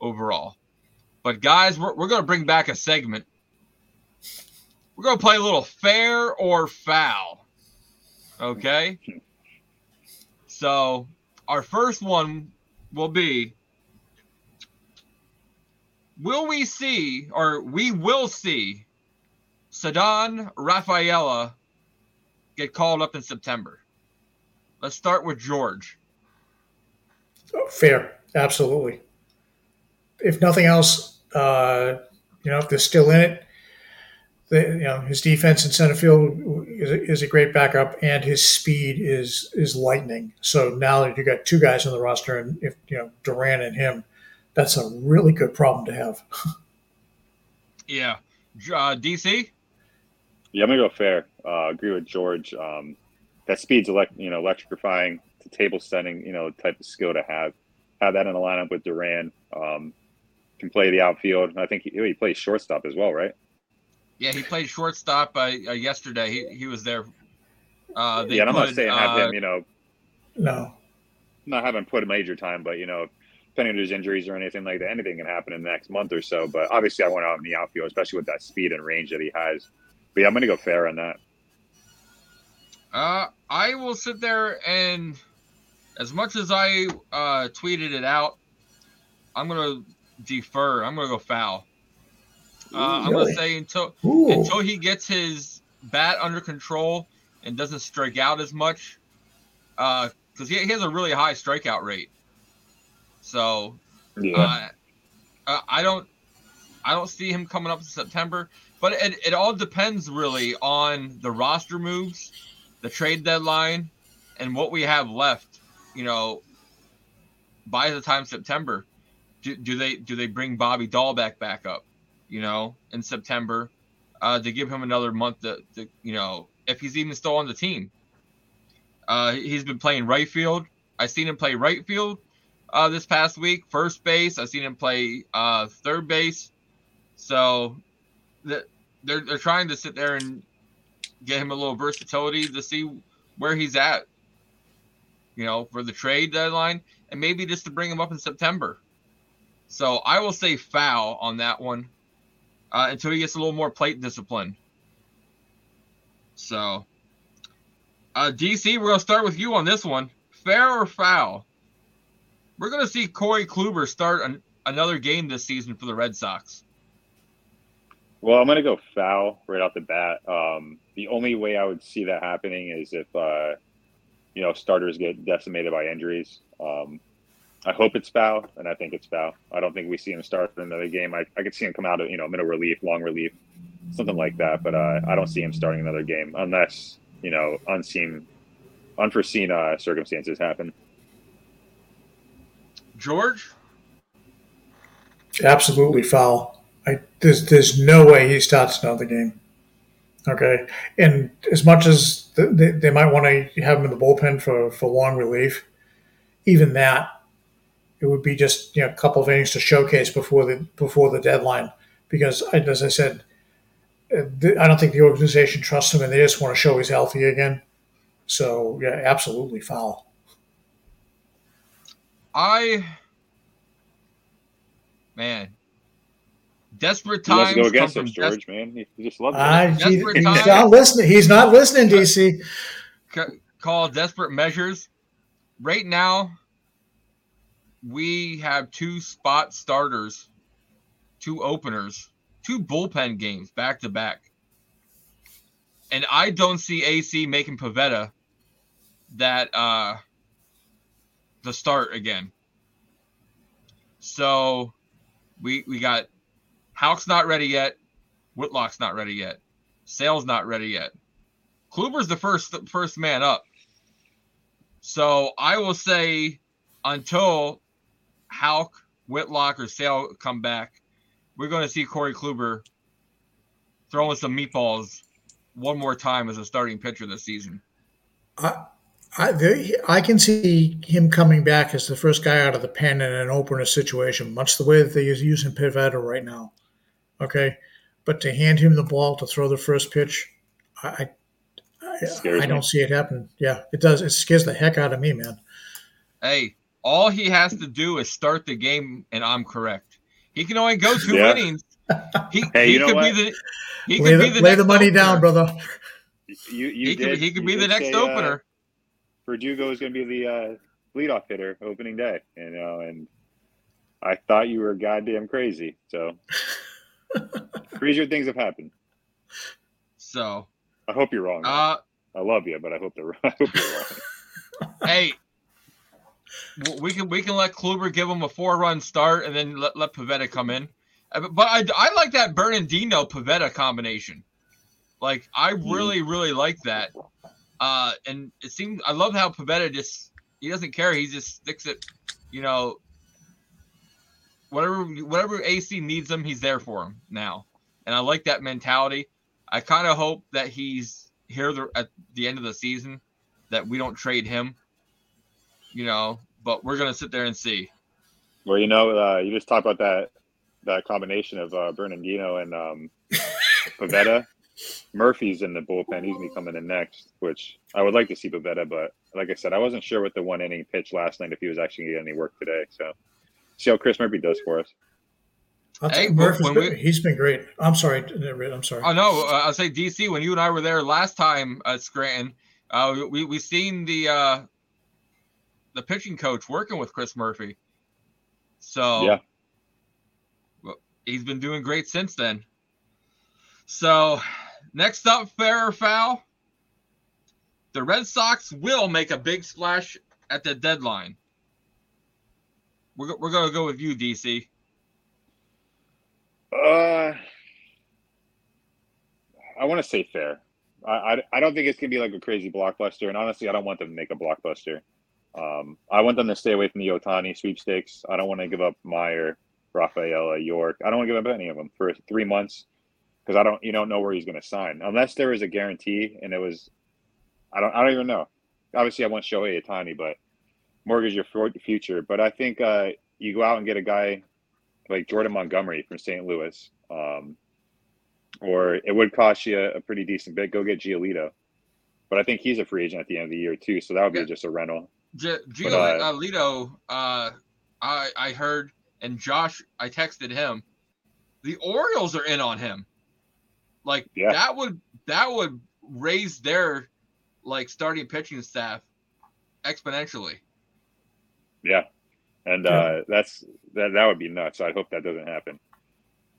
S4: overall. But guys, we're, we're going to bring back a segment. We're going to play a little fair or foul. Okay? So, our first one will be Will we see, or we will see, Ceddanne Rafaela get called up in September? Let's start with George.
S6: Fair, absolutely. If nothing else, uh, you know, if they're still in it, the, you know, his defense in center field is a, is a great backup, and his speed is is lightning. So now that you got two guys on the roster, and if you know Duran and him, that's a really good problem to have. <laughs>
S4: yeah, uh, DC.
S5: Yeah, I'm gonna go fair. Uh, agree with George. Um, that speed's elect, you know, electrifying to table setting, you know, type of skill to have. Have that in a lineup with Duran. Um, can play the outfield. I think he, he plays shortstop as well, right?
S4: Yeah, he played shortstop uh, uh, yesterday. He, he was there.
S5: Uh, yeah, I'm not saying have him, uh, you know,
S6: no,
S5: not having put a major time, but you know, depending on his injuries or anything like that, anything can happen in the next month or so. But obviously, I want out in the outfield, especially with that speed and range that he has. But yeah, I'm going to go fair on that.
S4: Uh, I will sit there and as much as I uh, tweeted it out, I'm gonna defer. I'm gonna go foul. Uh, I'm gonna say until Ooh. until he gets his bat under control and doesn't strike out as much, because uh, he, he, has a really high strikeout rate. So, yeah. Uh, I don't, I don't see him coming up in September. But it, it all depends really on the roster moves, the trade deadline, and what we have left you know, by the time September, do, do they do they bring Bobby Dalbec back up, you know, in September, uh, to give him another month to, to, you know, if he's even still on the team. Uh, he's been playing right field. I seen him play right field uh, this past week. First base. I seen him play uh, third base. So the, they're they're trying to sit there and get him a little versatility to see where he's at. You know, for the trade deadline, and maybe just to bring him up in September. So I will say foul on that one uh, until he gets a little more plate discipline. So, uh, DC, we're gonna start with you on this one. Fair or foul? We're gonna see Corey Kluber start an, another game this season for the Red Sox.
S5: Well, I'm gonna go foul right off the bat. Um, the only way I would see that happening is if uh, you know starters get decimated by injuries. Um, I hope it's foul, and I think it's foul. I don't think we see him start another game. I, I could see him come out of you know middle relief, long relief, something like that. But uh, I don't see him starting another game unless you know unseen, unforeseen uh, circumstances happen.
S4: George,
S6: Absolutely foul. I, there's there's no way he starts another game. Okay, and as much as th- they, they might want to have him in the bullpen for, for long relief, even that it would be just you know a couple of innings to showcase before the before the deadline. Because as I said, uh, I don't think the organization trusts him, and they just want to show he's healthy again. So yeah, absolutely foul.
S4: I man, desperate
S5: He wants
S4: times
S5: to go
S4: come
S5: against
S4: from
S5: us,
S4: des-
S5: George. Man, he, he just loves it.
S6: I, he-
S4: Desperate
S6: he's
S4: times.
S6: not listening. He's not listening, DC. <laughs>
S4: ca- call desperate measures. Right now, we have two spot starters, two openers, two bullpen games back to back. And I don't see AC making Pivetta that uh the start again. So we we got Houck's not ready yet, Whitlock's not ready yet, Sale's not ready yet. Kluber's the first first man up. So I will say until Houck, Whitlock, or Sale come back, we're going to see Corey Kluber throwing some meatballs one more time as a starting pitcher this season.
S6: I, there, I can see him coming back as the first guy out of the pen in an opener situation, much the way that they're using Pivetta right now. Okay, but to hand him the ball to throw the first pitch, I, I, I don't see it happen. Yeah, it does. It scares the heck out of me, man.
S4: Hey, all he has to do is start the game, and I'm correct. He can only go two
S5: Yeah.
S4: innings. He, <laughs>
S5: Hey,
S4: he
S5: you know
S4: could
S5: what?
S4: be the he
S6: lay
S4: could
S6: the,
S4: be the
S6: lay
S4: next
S6: the money
S4: opener.
S6: down, brother.
S5: You, you
S4: He could he could
S5: you
S4: be the next
S5: say, uh,
S4: opener.
S5: Verdugo is going to be the uh, leadoff hitter opening day, you know, and I thought you were goddamn crazy. So <laughs> crazier things have happened.
S4: So,
S5: I hope you're wrong.
S4: uh,
S5: I love you, but I hope they're <laughs> I hope you're wrong.
S4: hey, w- we can we can let Kluber give him a four run start and then let, let Pivetta come in. Uh, But but I, I like that Bernardino Pivetta combination. Like I really really like that. Uh, and it seems I love how Pivetta just he doesn't care. He just sticks it, you know. Whatever whatever AC needs him, he's there for him now, and I like that mentality. I kind of hope that he's here the, at the end of the season, that we don't trade him. You know, but we're gonna sit there and see.
S5: Well, you know, uh, you just talked about that that combination of uh, Bernardino and um, <laughs> Pivetta. Murphy's in the bullpen. He's gonna be coming in next, which I would like to see Pivetta, but like I said, I wasn't sure with the one inning pitch last night if he was actually getting any work today. So see how Chris Murphy does for us.
S6: I'll
S4: Hey,
S6: tell Murphy's
S4: when
S6: been,
S4: we-
S6: he's been great. I'm sorry, I'm sorry.
S4: Oh no, uh, I'll say DC. When you and I were there last time at Scranton, uh, we we seen the uh, the pitching coach working with Chris Murphy. So
S5: Yeah.
S4: well, he's been doing great since then. So next up, fair or foul. The Red Sox will make a big splash at the deadline. We're, we're going to go with you, DC.
S5: Uh, I want to say fair. I, I, I don't think it's gonna be like a crazy blockbuster, and honestly, I don't want them to make a blockbuster. Um, I want them to stay away from the Ohtani sweepstakes. I don't want to give up Mayer, Rafaela, Yorke. I don't want to give up any of them for three months because I don't you don't know where he's going to sign unless there is a guarantee, and it was. I don't. I don't even know. Obviously, I want Shohei Ohtani, but mortgage your future. But I think uh, you go out and get a guy like Jordan Montgomery from St. Louis. Um, or it would cost you a, a pretty decent bit. Go get Giolito, but I think he's a free agent at the end of the year too, so that would
S4: Yeah.
S5: be just a rental.
S4: G-
S5: But, uh,
S4: Giolito, uh, I I heard, and Josh, I texted him. The Orioles are in on him. Like
S5: Yeah.
S4: that would that would raise their like starting pitching staff exponentially.
S5: Yeah, and uh, that's that. That would be nuts. I hope that doesn't happen.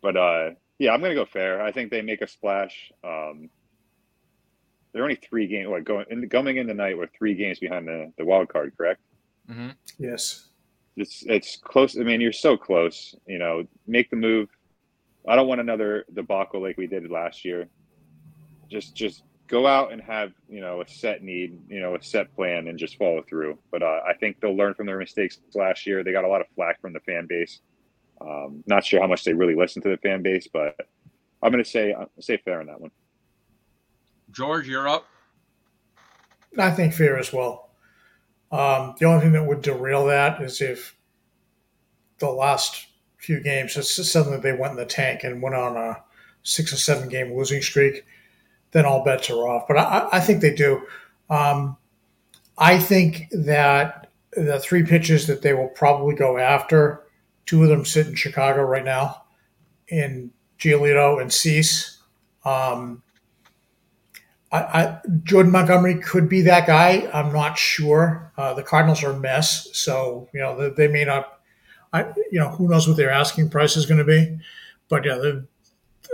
S5: But uh, yeah, I'm gonna go fair. I think they make a splash. Um, they're only three games. Like going in, coming in tonight, we're three games behind the, the wild card. Correct?
S4: hmm
S6: Yes.
S5: It's it's close. I mean, you're so close. You know, make the move. I don't want another debacle like we did last year. Just just go out and have you know a set need, you know, a set plan, and just follow through. But uh, I think they'll learn from their mistakes last year. They got a lot of flack from the fan base. Um, not sure how much they really listen to the fan base, but I'm going to say uh, say fair on that one.
S4: George, you're up.
S6: I think fair as well. Um, the only thing that would derail that is if the last few games, suddenly they went in the tank and went on a six or seven game losing streak, then all bets are off. But I, I think they do. Um, I think that the three pitches that they will probably go after, two of them sit in Chicago right now, in Giolito and Cease. Um, I, I, Jordan Montgomery could be that guy. I'm not sure. Uh, the Cardinals are a mess, so you know they, they may not. I, you know, who knows what their asking price is going to be, but yeah, the,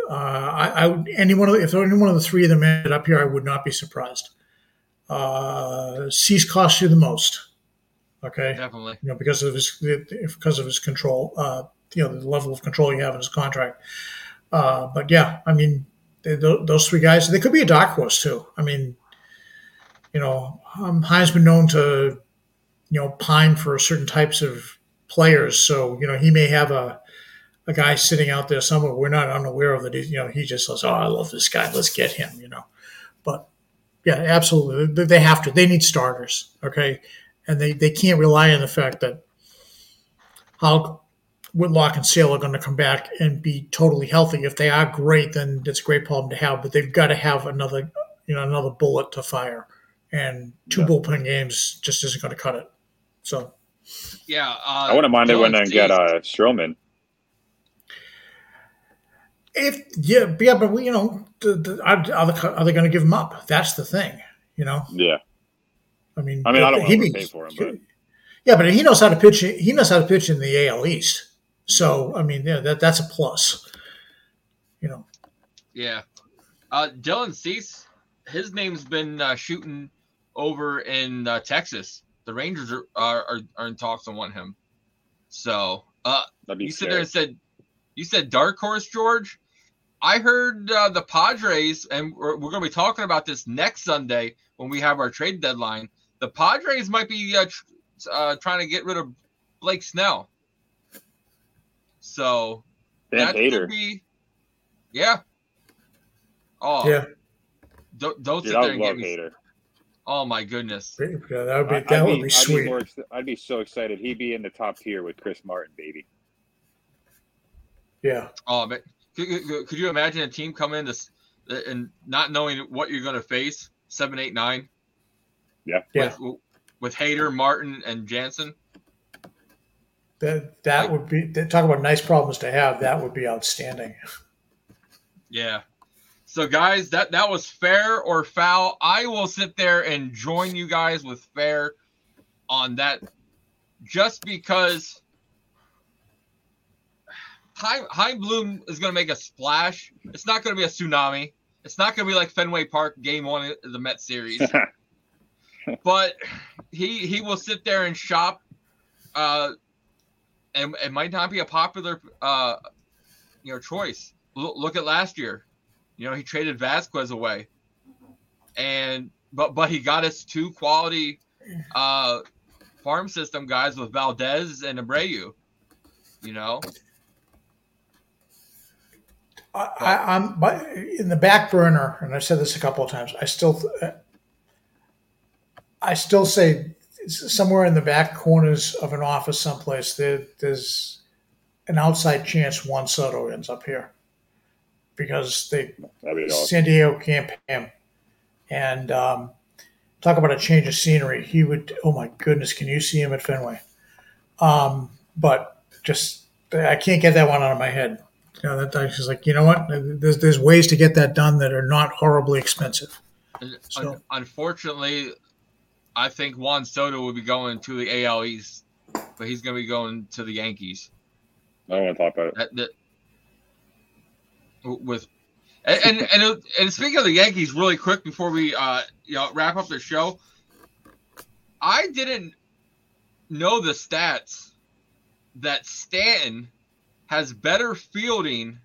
S6: uh, I, I would any one of the, if any one of the three of them ended up here, I would not be surprised. Uh, Cease costs you the most, okay?
S4: Definitely.
S6: you know, because of his because of his control, uh, you know, the level of control you have in his contract. Uh, but yeah, I mean, those three guys, they could be a dark horse too. I mean, you know, um, Chaim's been known to, you know, pine for certain types of players, so you know he may have a a guy sitting out there somewhere we're not unaware of that. He, you know, he just says, "Oh, I love this guy. Let's get him." You know, but yeah, absolutely, They- have to. They need starters, okay, and they they can't rely on the fact that how Whitlock and Sale are going to come back and be totally healthy. If they are great, then it's a great problem to have. But they've got to have another, you know, another bullet to fire, and two
S5: Yeah.
S6: bullpen games just isn't going to cut it. So
S4: Yeah. Uh,
S5: I wouldn't mind it
S4: when
S5: went and get
S4: Cease-
S5: uh, Stroman.
S6: if yeah, yeah, but we, you know, the, the, are, are they, are they going to give him up? That's the thing, you know.
S5: Yeah,
S6: I mean,
S5: I mean, I don't want
S6: he
S5: to
S6: be-
S5: pay for him, but
S6: yeah, but he knows how to pitch. He knows how to pitch in the AL East. So I mean, yeah, that that's a plus. You know,
S4: Yeah. Uh, Dylan Cease, his name's been uh, shooting over in uh, Texas. The Rangers are, are, are, are in talks and want him. So, uh, you sit there and said, you said dark horse, George. I heard uh, the Padres, and we're, we're going to be talking about this next Sunday when we have our trade deadline. The Padres might be uh, tr- uh, trying to get rid of Blake Snell. So
S5: Dan
S4: that
S5: Hader.
S4: could be, yeah. Oh,
S6: yeah,
S4: Don't, don't
S5: Dude,
S4: sit
S5: I
S4: there
S5: would
S4: and get
S5: love
S4: me.
S5: Hader.
S4: Oh my goodness.
S6: yeah, that would be
S5: I'd
S6: that would
S5: be,
S6: be
S5: I'd
S6: sweet.
S5: more ex- I'd be so excited. He'd be in the top tier with Chris Martin, baby.
S6: yeah,
S4: Oh man, could, could, could you imagine a team coming in this uh, and not knowing what you're going to face? Seven, eight, nine.
S6: yeah.
S4: With, with Hader, Martin, and Jansen.
S6: That that would be talk about nice problems to have. That would be outstanding.
S4: Yeah. So guys, that that was fair or foul. I will sit there and join you guys with fair on that, just because. Chaim, Chaim Bloom is going to make a splash. It's not going to be a tsunami. It's not going to be like Fenway Park Game One of the Met series. <laughs> but he he will sit there and shop. Uh, and it might not be a popular uh, you know choice. Look, look at last year. You know he traded Vázquez away, and but but he got us two quality uh, farm system guys with Valdez and Abreu. You know,
S6: I, I, I'm but in the back burner, and I've said this a couple of times. I still, I still say somewhere in the back corners of an office, someplace, there, there's an outside chance Juan Soto ends up here because they
S5: be awesome.
S6: San Diego can't pay him. And um, talk about a change of scenery. He would. Oh my goodness, can you see him at Fenway? Um, but just I can't get that one out of my head. You know, that I was like, you know what? There's there's ways to get that done that are not horribly expensive. So-
S4: unfortunately, I think Juan Soto will be going to the AL East, but he's going to be going to the Yankees.
S5: I don't want to talk about it.
S4: That, that with and and and, and speaking of the Yankees, really quick before we uh you know wrap up the show, I didn't know the stats that Stanton has better fielding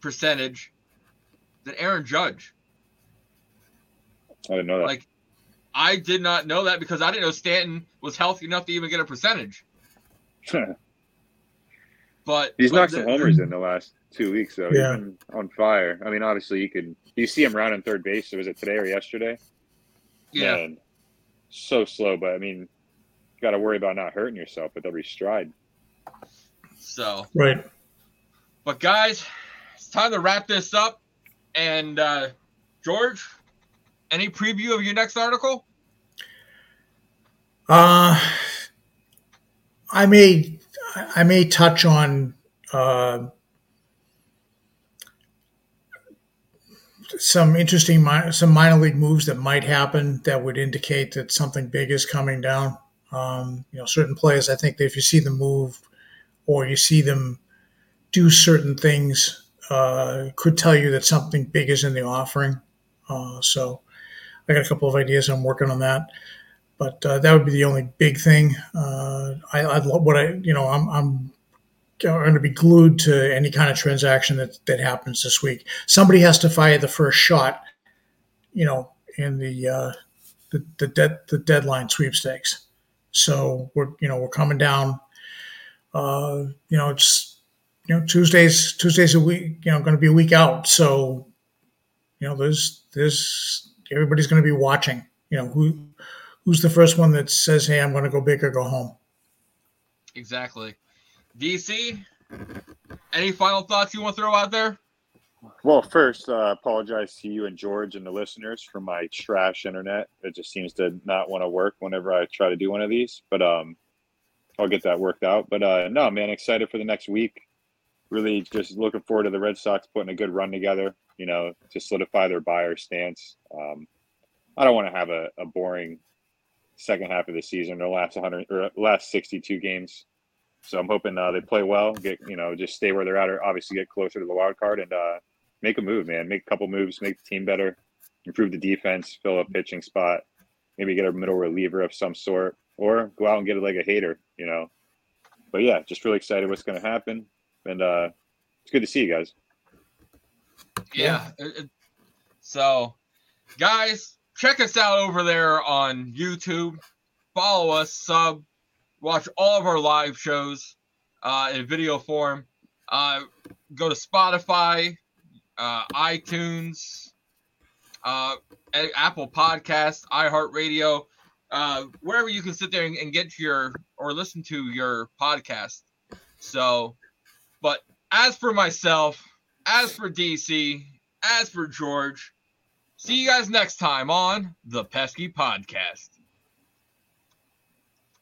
S4: percentage than Aaron Judge.
S5: I didn't know that.
S4: Like, I did not know that because I didn't know Stanton was healthy enough to even get a percentage. But
S5: He's
S4: but
S5: knocked
S4: the-
S5: some homers in the last two weeks, though.
S6: Yeah.
S5: He's been on fire. I mean, obviously, you could you see him rounding third base. Was it today or yesterday?
S4: Yeah,
S5: Man, so slow. But I mean, you got to worry about not hurting yourself with every stride.
S4: so
S6: Right.
S4: But guys, it's time to wrap this up. And uh, George, any preview of your next article?
S6: Uh, I may I may touch on uh, some interesting some minor league moves that might happen that would indicate that something big is coming down. Um, you know, certain players. I think that if you see them move or you see them do certain things, uh, could tell you that something big is in the offering. Uh, so, I got a couple of ideas. I'm working on that but uh, that would be the only big thing. Uh, I, I'd love what I, you know, I'm, I'm going to be glued to any kind of transaction that, that happens this week. Somebody has to fire the first shot, you know, in the uh, the the, dead, the deadline sweepstakes. So we're, you know, we're coming down. Uh, you know, it's you know Tuesdays Tuesdays a week. You know, going to be a week out. So you know, there's there's everybody's going to be watching. You know who who's the first one that says, "Hey, I'm going to go big or go home"?
S4: Exactly. DC, any final thoughts you want to throw out there?
S5: Well, first, uh, apologize to you and George and the listeners for my trash internet. It just seems to not want to work whenever I try to do one of these, but um, I'll get that worked out. But uh, no, man, excited for the next week. Really, just looking forward to the Red Sox putting a good run together. You know, to solidify their buyer stance. Um, I don't want to have a, a boring second half of the season, their last 100 or last 62 games. So I'm hoping uh, they play well, get you know, just stay where they're at, or obviously get closer to the wild card and uh, make a move, man. Make a couple moves, make the team better, improve the defense, fill a pitching spot, maybe get a middle reliever of some sort, or go out and get like a Hader, you know. But yeah, just really excited what's going to happen, and uh, it's good to see you guys.
S4: Yeah. it- so, guys, check us out over there on YouTube. Follow us, sub, watch all of our live shows uh, in video form. Uh, go to Spotify, uh, iTunes, uh, Apple Podcasts, iHeartRadio, uh, wherever you can sit there and, and get your or listen to your podcast. So, but as for myself, as for DC, as for George, see you guys next time on the Pesky Podcast.